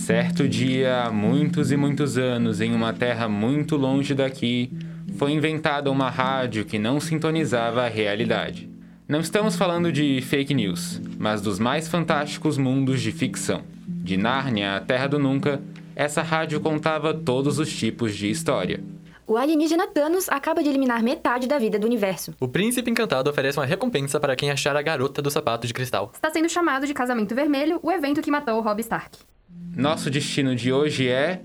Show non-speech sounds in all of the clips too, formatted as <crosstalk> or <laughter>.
Certo dia, há muitos e muitos anos, em uma terra muito longe daqui, foi inventada uma rádio que não sintonizava a realidade. Não estamos falando de fake news, mas dos mais fantásticos mundos de ficção. De Nárnia à Terra do Nunca, essa rádio contava todos os tipos de história. O alienígena Thanos acaba de eliminar metade da vida do universo. O príncipe encantado oferece uma recompensa para quem achar a garota do sapato de cristal. Está sendo chamado de Casamento Vermelho o evento que matou o Robb Stark. Nosso destino de hoje é.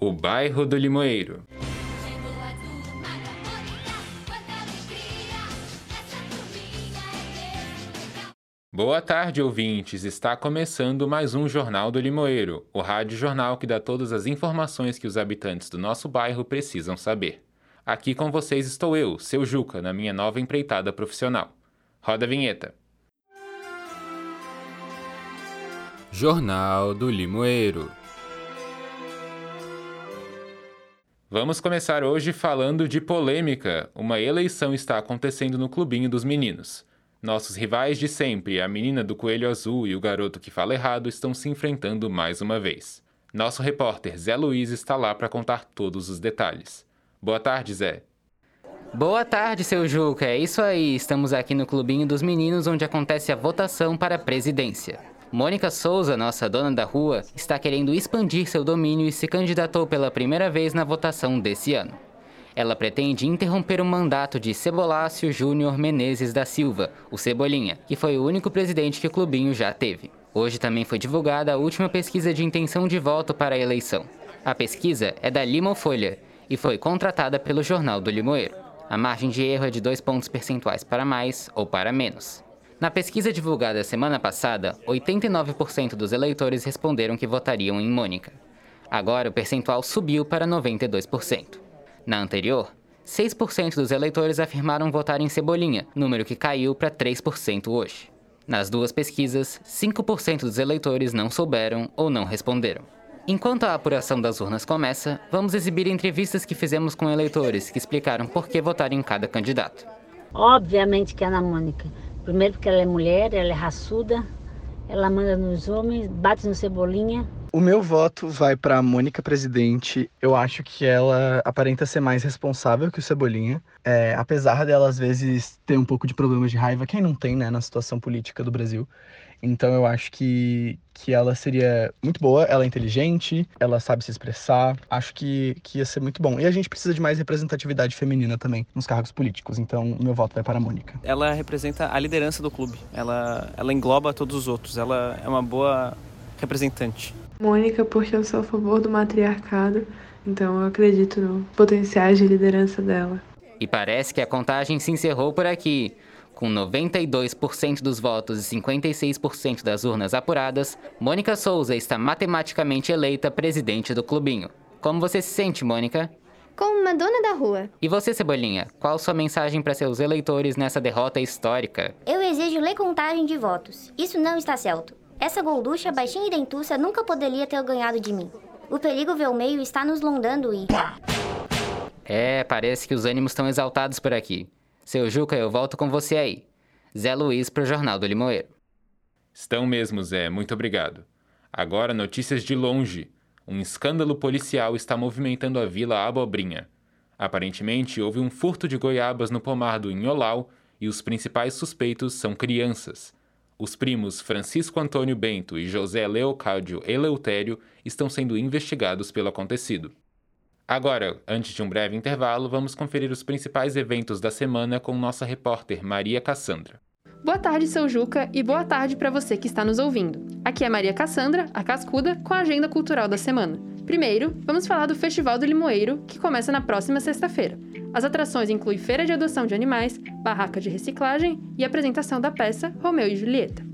O bairro do Limoeiro. Boa tarde, ouvintes! Está começando mais um Jornal do Limoeiro, o rádio jornal que dá todas as informações que os habitantes do nosso bairro precisam saber. Aqui com vocês estou eu, seu Juca, na minha nova empreitada profissional. Roda a vinheta. Jornal do Limoeiro. Vamos começar hoje falando de polêmica. Uma eleição está acontecendo no Clubinho dos Meninos. Nossos rivais de sempre, a menina do coelho azul e o garoto que fala errado, estão se enfrentando mais uma vez. Nosso repórter Zé Luiz está lá para contar todos os detalhes. Boa tarde, Zé. Boa tarde, seu Juca. É isso aí. Estamos aqui no Clubinho dos Meninos, onde acontece a votação para a presidência. Mônica Souza, nossa dona da rua, está querendo expandir seu domínio e se candidatou pela primeira vez na votação desse ano. Ela pretende interromper o mandato de Cebolácio Júnior Menezes da Silva, o Cebolinha, que foi o único presidente que o clubinho já teve. Hoje também foi divulgada a última pesquisa de intenção de voto para a eleição. A pesquisa é da Lima Folha e foi contratada pelo Jornal do Limoeiro. A margem de erro é de dois pontos percentuais para mais ou para menos. Na pesquisa divulgada semana passada, 89% dos eleitores responderam que votariam em Mônica. Agora o percentual subiu para 92%. Na anterior, 6% dos eleitores afirmaram votar em Cebolinha, número que caiu para 3% hoje. Nas duas pesquisas, 5% dos eleitores não souberam ou não responderam. Enquanto a apuração das urnas começa, vamos exibir entrevistas que fizemos com eleitores que explicaram por que votar em cada candidato. Obviamente que é a Ana Mônica. Primeiro porque ela é mulher, ela é raçuda, ela manda nos homens, bate no Cebolinha, o meu voto vai para a Mônica Presidente. Eu acho que ela aparenta ser mais responsável que o Cebolinha. É, apesar dela, às vezes, ter um pouco de problemas de raiva, quem não tem, né, na situação política do Brasil. Então eu acho que, que ela seria muito boa, ela é inteligente, ela sabe se expressar. Acho que, que ia ser muito bom. E a gente precisa de mais representatividade feminina também nos cargos políticos. Então meu voto vai para a Mônica. Ela representa a liderança do clube. Ela, ela engloba todos os outros. Ela é uma boa representante. Mônica, porque eu sou a favor do matriarcado, então eu acredito no potenciais de liderança dela. E parece que a contagem se encerrou por aqui. Com 92% dos votos e 56% das urnas apuradas, Mônica Souza está matematicamente eleita presidente do clubinho. Como você se sente, Mônica? Como uma dona da rua. E você, Cebolinha, qual sua mensagem para seus eleitores nessa derrota histórica? Eu exijo recontagem de votos. Isso não está certo. Essa golducha baixinha e dentuça nunca poderia ter ganhado de mim. O perigo vermelho está nos londando e... É, parece que os ânimos estão exaltados por aqui. Seu Juca, eu volto com você aí. Zé Luiz pro Jornal do Limoeiro. Estão mesmo, Zé. Muito obrigado. Agora, notícias de longe. Um escândalo policial está movimentando a Vila Abobrinha. Aparentemente, houve um furto de goiabas no pomar do Inholau e os principais suspeitos são crianças. Os primos Francisco Antônio Bento e José Leocádio Eleutério estão sendo investigados pelo acontecido. Agora, antes de um breve intervalo, vamos conferir os principais eventos da semana com nossa repórter Maria Cassandra. Boa tarde, seu Juca, e boa tarde para você que está nos ouvindo. Aqui é Maria Cassandra, a Cascuda, com a agenda cultural da semana. Primeiro, vamos falar do Festival do Limoeiro, que começa na próxima sexta-feira. As atrações incluem feira de adoção de animais, barraca de reciclagem e apresentação da peça Romeu e Julieta.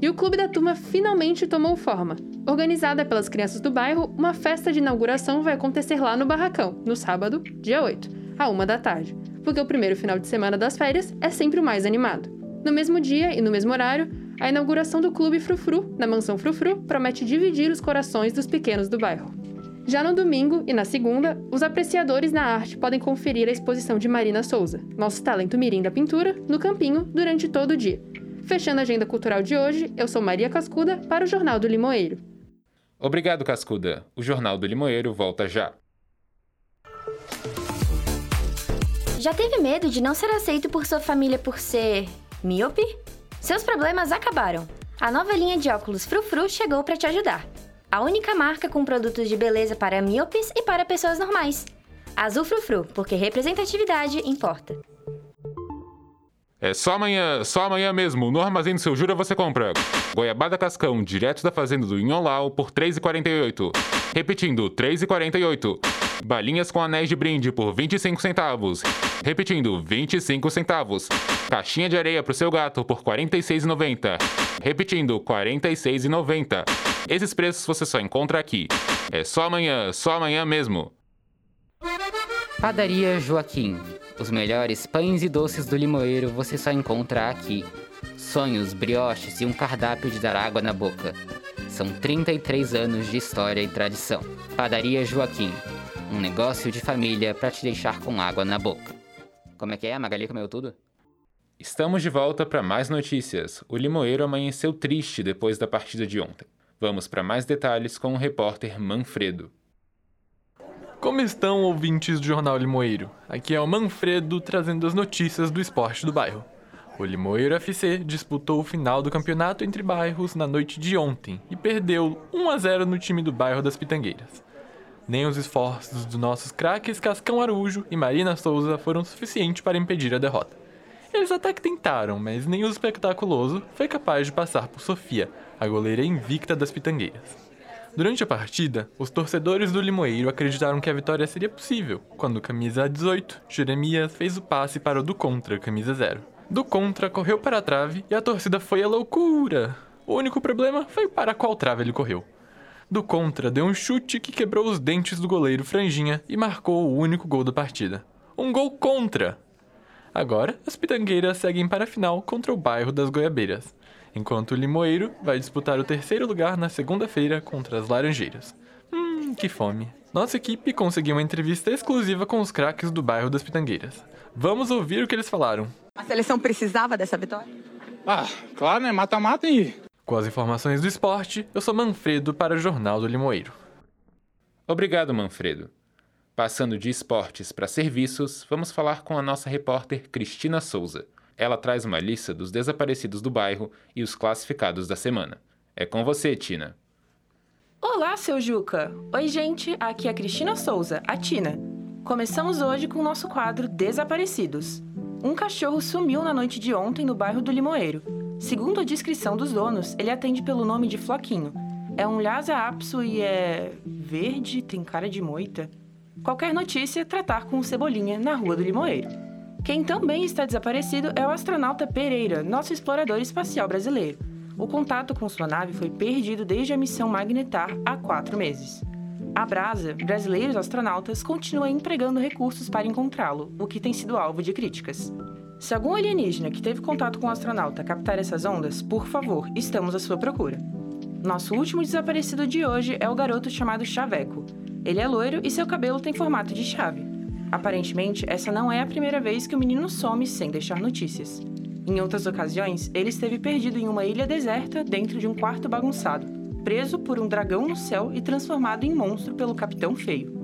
E o Clube da Turma finalmente tomou forma. Organizada pelas crianças do bairro, uma festa de inauguração vai acontecer lá no Barracão, no sábado, dia 8, à 1 da tarde, porque o primeiro final de semana das férias é sempre o mais animado. No mesmo dia e no mesmo horário, a inauguração do Clube Frufru, na Mansão Frufru, promete dividir os corações dos pequenos do bairro. Já no domingo e na segunda, os apreciadores na arte podem conferir a exposição de Marina Souza, nosso talento mirim da pintura, no campinho durante todo o dia. Fechando a agenda cultural de hoje, eu sou Maria Cascuda para o Jornal do Limoeiro. Obrigado, Cascuda. O Jornal do Limoeiro volta já. Já teve medo de não ser aceito por sua família por ser míope? Seus problemas acabaram. A nova linha de óculos Frufru chegou para te ajudar. A única marca com produtos de beleza para míopes e para pessoas normais. Azul Frufru, porque representatividade importa. É só amanhã, só amanhã mesmo. No Armazém do Seu Jura você compra goiabada cascão direto da fazenda do Inholau por R$ 3,48. Repetindo, R$ 3,48. Balinhas com anéis de brinde por 25 centavos. Repetindo, 25 centavos. Caixinha de areia pro seu gato por R$ 46,90. Repetindo, R$ 46,90. Esses preços você só encontra aqui. É só amanhã, só amanhã mesmo. Padaria Joaquim. Os melhores pães e doces do Limoeiro você só encontra aqui. Sonhos, brioches e um cardápio de dar água na boca. São 33 anos de história e tradição. Padaria Joaquim. Um negócio de família para te deixar com água na boca. Como é que é? A Magali comeu tudo? Estamos de volta para mais notícias. O Limoeiro amanheceu triste depois da partida de ontem. Vamos para mais detalhes com o repórter Manfredo. Como estão, ouvintes do Jornal Limoeiro? Aqui é o Manfredo trazendo as notícias do esporte do bairro. O Limoeiro FC disputou o final do campeonato entre bairros na noite de ontem e perdeu 1 a 0 no time do bairro das Pitangueiras. Nem os esforços dos nossos craques Cascão Arujo e Marina Souza foram suficientes para impedir a derrota. Eles até que tentaram, mas nem o espetaculoso foi capaz de passar por Sofia, a goleira invicta das Pitangueiras. Durante a partida, os torcedores do Limoeiro acreditaram que a vitória seria possível, quando camisa 18, Jeremias, fez o passe para o do contra, camisa 0. Do contra correu para a trave e a torcida foi a loucura. O único problema foi para qual trave ele correu. Do contra deu um chute que quebrou os dentes do goleiro Franjinha e marcou o único gol da partida. Um gol contra! Agora, as pitangueiras seguem para a final contra o bairro das Goiabeiras, enquanto o Limoeiro vai disputar o terceiro lugar na segunda-feira contra as Laranjeiras. Hum, que fome. Nossa equipe conseguiu uma entrevista exclusiva com os craques do bairro das Pitangueiras. Vamos ouvir o que eles falaram. A seleção precisava dessa vitória? Ah, claro, né? Mata-mata e com as informações do esporte, eu sou Manfredo para o Jornal do Limoeiro. Obrigado, Manfredo. Passando de esportes para serviços, vamos falar com a nossa repórter Cristina Souza. Ela traz uma lista dos desaparecidos do bairro e os classificados da semana. É com você, Tina. Olá, seu Juca! Oi, gente, aqui é a Cristina Souza, a Tina. Começamos hoje com o nosso quadro Desaparecidos. Um cachorro sumiu na noite de ontem no bairro do Limoeiro. Segundo a descrição dos donos, ele atende pelo nome de Floquinho. É um Lhasa apso e é. verde, tem cara de moita. Qualquer notícia, tratar com o Cebolinha na Rua do Limoeiro. Quem também está desaparecido é o astronauta Pereira, nosso explorador espacial brasileiro. O contato com sua nave foi perdido desde a missão Magnetar há quatro meses. A Brasa, brasileiros astronautas, continua empregando recursos para encontrá-lo, o que tem sido alvo de críticas. Se algum alienígena que teve contato com o astronauta captar essas ondas, por favor, estamos à sua procura. Nosso último desaparecido de hoje é o garoto chamado Chaveco. Ele é loiro e seu cabelo tem formato de chave. Aparentemente, essa não é a primeira vez que o menino some sem deixar notícias. Em outras ocasiões, ele esteve perdido em uma ilha deserta dentro de um quarto bagunçado, preso por um dragão no céu e transformado em monstro pelo Capitão Feio.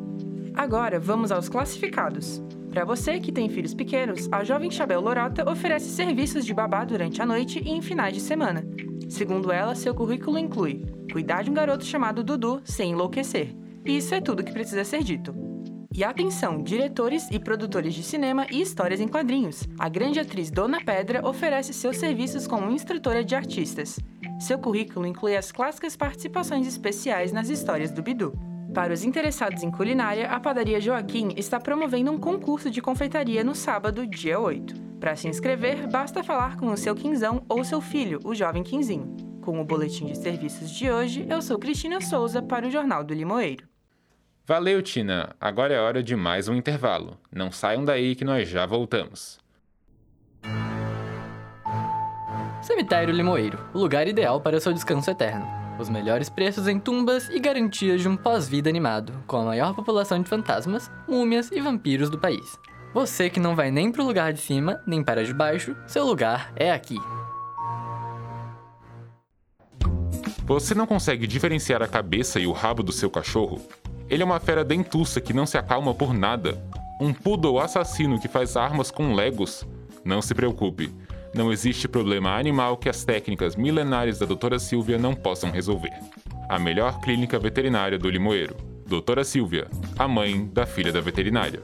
Agora vamos aos classificados. Para você que tem filhos pequenos, a Jovem Chabel Lorota oferece serviços de babá durante a noite e em finais de semana. Segundo ela, seu currículo inclui cuidar de um garoto chamado Dudu sem enlouquecer. E isso é tudo que precisa ser dito. E atenção, diretores e produtores de cinema e histórias em quadrinhos. A grande atriz Dona Pedra oferece seus serviços como instrutora de artistas. Seu currículo inclui as clássicas participações especiais nas histórias do Bidu. Para os interessados em culinária, a padaria Joaquim está promovendo um concurso de confeitaria no sábado, dia 8. Para se inscrever, basta falar com o seu quinzão ou seu filho, o jovem quinzinho. Com o boletim de serviços de hoje, eu sou Cristina Souza para o Jornal do Limoeiro. Valeu, Tina. Agora é hora de mais um intervalo. Não saiam daí que nós já voltamos. Cemitério Limoeiro, o lugar ideal para seu descanso eterno. Os melhores preços em tumbas e garantias de um pós-vida animado, com a maior população de fantasmas, múmias e vampiros do país. Você que não vai nem pro lugar de cima, nem para de baixo, seu lugar é aqui. Você não consegue diferenciar a cabeça e o rabo do seu cachorro? Ele é uma fera dentuça que não se acalma por nada. Um poodle assassino que faz armas com legos? Não se preocupe, não existe problema animal que as técnicas milenares da doutora Silvia não possam resolver. A melhor clínica veterinária do Limoeiro. Doutora Silvia, a mãe da filha da veterinária.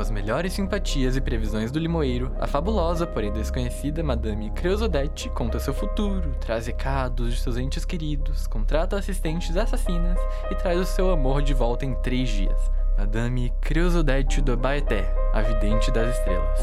Com as melhores simpatias e previsões do limoeiro, a fabulosa, porém desconhecida Madame Creusodete conta seu futuro, traz recados de seus entes queridos, contrata assistentes assassinas e traz o seu amor de volta em três dias. Madame Creusodete do Baeté, a vidente das estrelas.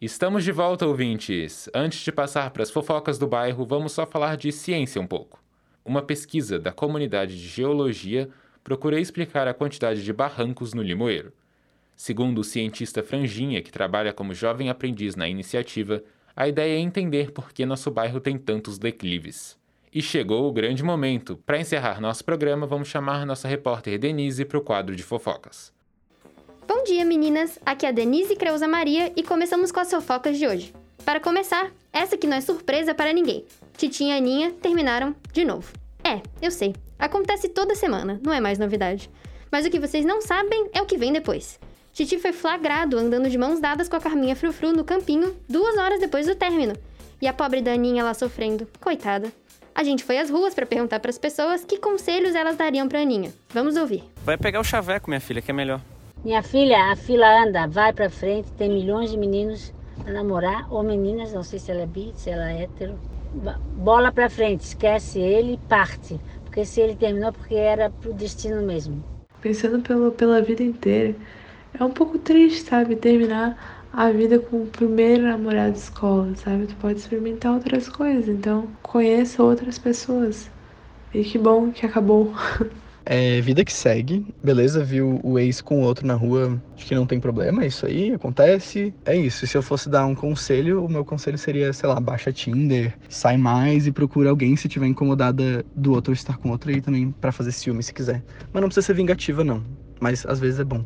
Estamos de volta, ouvintes! Antes de passar para as fofocas do bairro, vamos só falar de ciência um pouco. Uma pesquisa da comunidade de geologia procurei explicar a quantidade de barrancos no Limoeiro. Segundo o cientista Franjinha, que trabalha como jovem aprendiz na iniciativa, a ideia é entender por que nosso bairro tem tantos declives. E chegou o grande momento. Para encerrar nosso programa, vamos chamar nossa repórter Denise para o quadro de fofocas. Bom dia, meninas! Aqui é a Denise Creuza Maria e começamos com as fofocas de hoje. Para começar, essa que não é surpresa para ninguém. Titinha e Aninha terminaram de novo. É, eu sei. Acontece toda semana, não é mais novidade. Mas o que vocês não sabem é o que vem depois. Titi foi flagrado andando de mãos dadas com a Carminha Frufru no campinho duas horas depois do término. E a pobre Daninha lá sofrendo. Coitada. A gente foi às ruas para perguntar para as pessoas que conselhos elas dariam para Aninha. Vamos ouvir. Vai pegar o chaveco, minha filha, que é melhor. Minha filha, a fila anda, vai para frente, tem milhões de meninos para namorar, ou meninas, não sei se ela é bi, se ela é hétero. Bola para frente, esquece ele e parte. Porque se ele terminou, porque era pro destino mesmo. Pensando pelo, pela vida inteira, é um pouco triste, sabe? Terminar a vida com o primeiro namorado de escola, sabe? Tu pode experimentar outras coisas, então conheça outras pessoas. E que bom que acabou. <laughs> É vida que segue, beleza, viu o ex com o outro na rua, acho que não tem problema, é isso aí, acontece, é isso. Se eu fosse dar um conselho, o meu conselho seria, sei lá, baixa Tinder, sai mais e procura alguém se tiver incomodada do outro estar com outro e também para fazer ciúme se quiser. Mas não precisa ser vingativa não, mas às vezes é bom.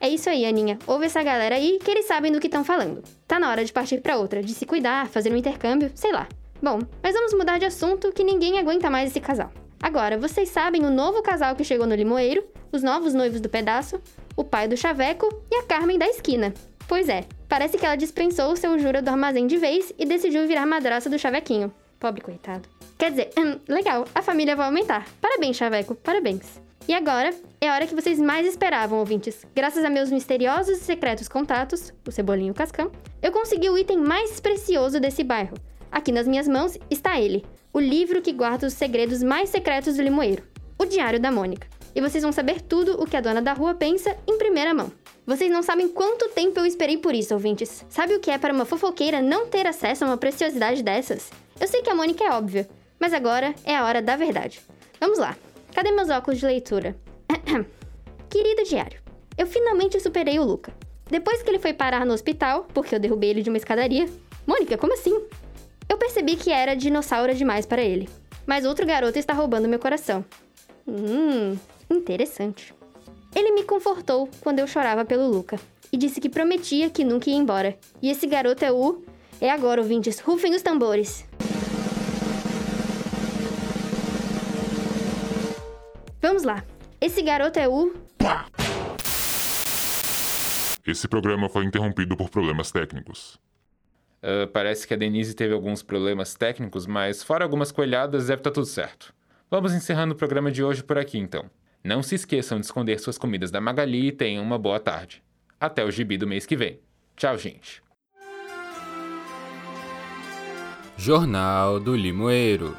É isso aí, Aninha. Ouve essa galera aí que eles sabem do que estão falando. Tá na hora de partir para outra, de se cuidar, fazer um intercâmbio, sei lá. Bom, mas vamos mudar de assunto que ninguém aguenta mais esse casal. Agora, vocês sabem o novo casal que chegou no Limoeiro, os novos noivos do pedaço, o pai do Chaveco e a Carmen da esquina. Pois é, parece que ela dispensou o seu jura do armazém de vez e decidiu virar madraça do Chavequinho. Pobre coitado. Quer dizer, hum, legal, a família vai aumentar. Parabéns, Chaveco, parabéns. E agora é a hora que vocês mais esperavam, ouvintes. Graças a meus misteriosos e secretos contatos, o Cebolinho Cascão, eu consegui o item mais precioso desse bairro. Aqui nas minhas mãos está ele, o livro que guarda os segredos mais secretos do limoeiro, o Diário da Mônica. E vocês vão saber tudo o que a dona da rua pensa em primeira mão. Vocês não sabem quanto tempo eu esperei por isso, ouvintes. Sabe o que é para uma fofoqueira não ter acesso a uma preciosidade dessas? Eu sei que a Mônica é óbvia, mas agora é a hora da verdade. Vamos lá. Cadê meus óculos de leitura? <clears throat> Querido diário, eu finalmente superei o Luca. Depois que ele foi parar no hospital, porque eu derrubei ele de uma escadaria. Mônica, como assim? Eu percebi que era dinossauro demais para ele. Mas outro garoto está roubando meu coração. Hum, interessante. Ele me confortou quando eu chorava pelo Luca e disse que prometia que nunca ia embora. E esse garoto é o. É agora, ouvintes, rufem os tambores. Vamos lá. Esse garoto é o. Esse programa foi interrompido por problemas técnicos. Uh, parece que a Denise teve alguns problemas técnicos, mas fora algumas coelhadas, deve estar tá tudo certo. Vamos encerrando o programa de hoje por aqui então. Não se esqueçam de esconder suas comidas da Magali e tenham uma boa tarde. Até o gibi do mês que vem. Tchau, gente. Jornal do Limoeiro.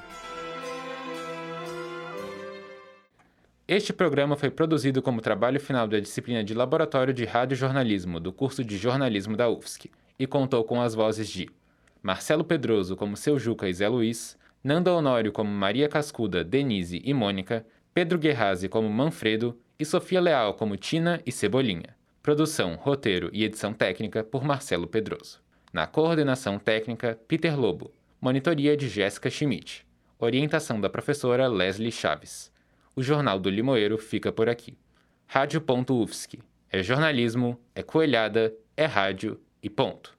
Este programa foi produzido como trabalho final da disciplina de Laboratório de Rádio Jornalismo do curso de jornalismo da UFSC e contou com as vozes de Marcelo Pedroso como Seu Juca e Zé Luiz, Nanda Honório como Maria Cascuda, Denise e Mônica, Pedro Guerrazi como Manfredo e Sofia Leal como Tina e Cebolinha. Produção, roteiro e edição técnica por Marcelo Pedroso. Na coordenação técnica, Peter Lobo. Monitoria de Jéssica Schmidt. Orientação da professora Leslie Chaves. O Jornal do Limoeiro fica por aqui. Rádio.UFSC. É jornalismo, é coelhada, é rádio E ponto.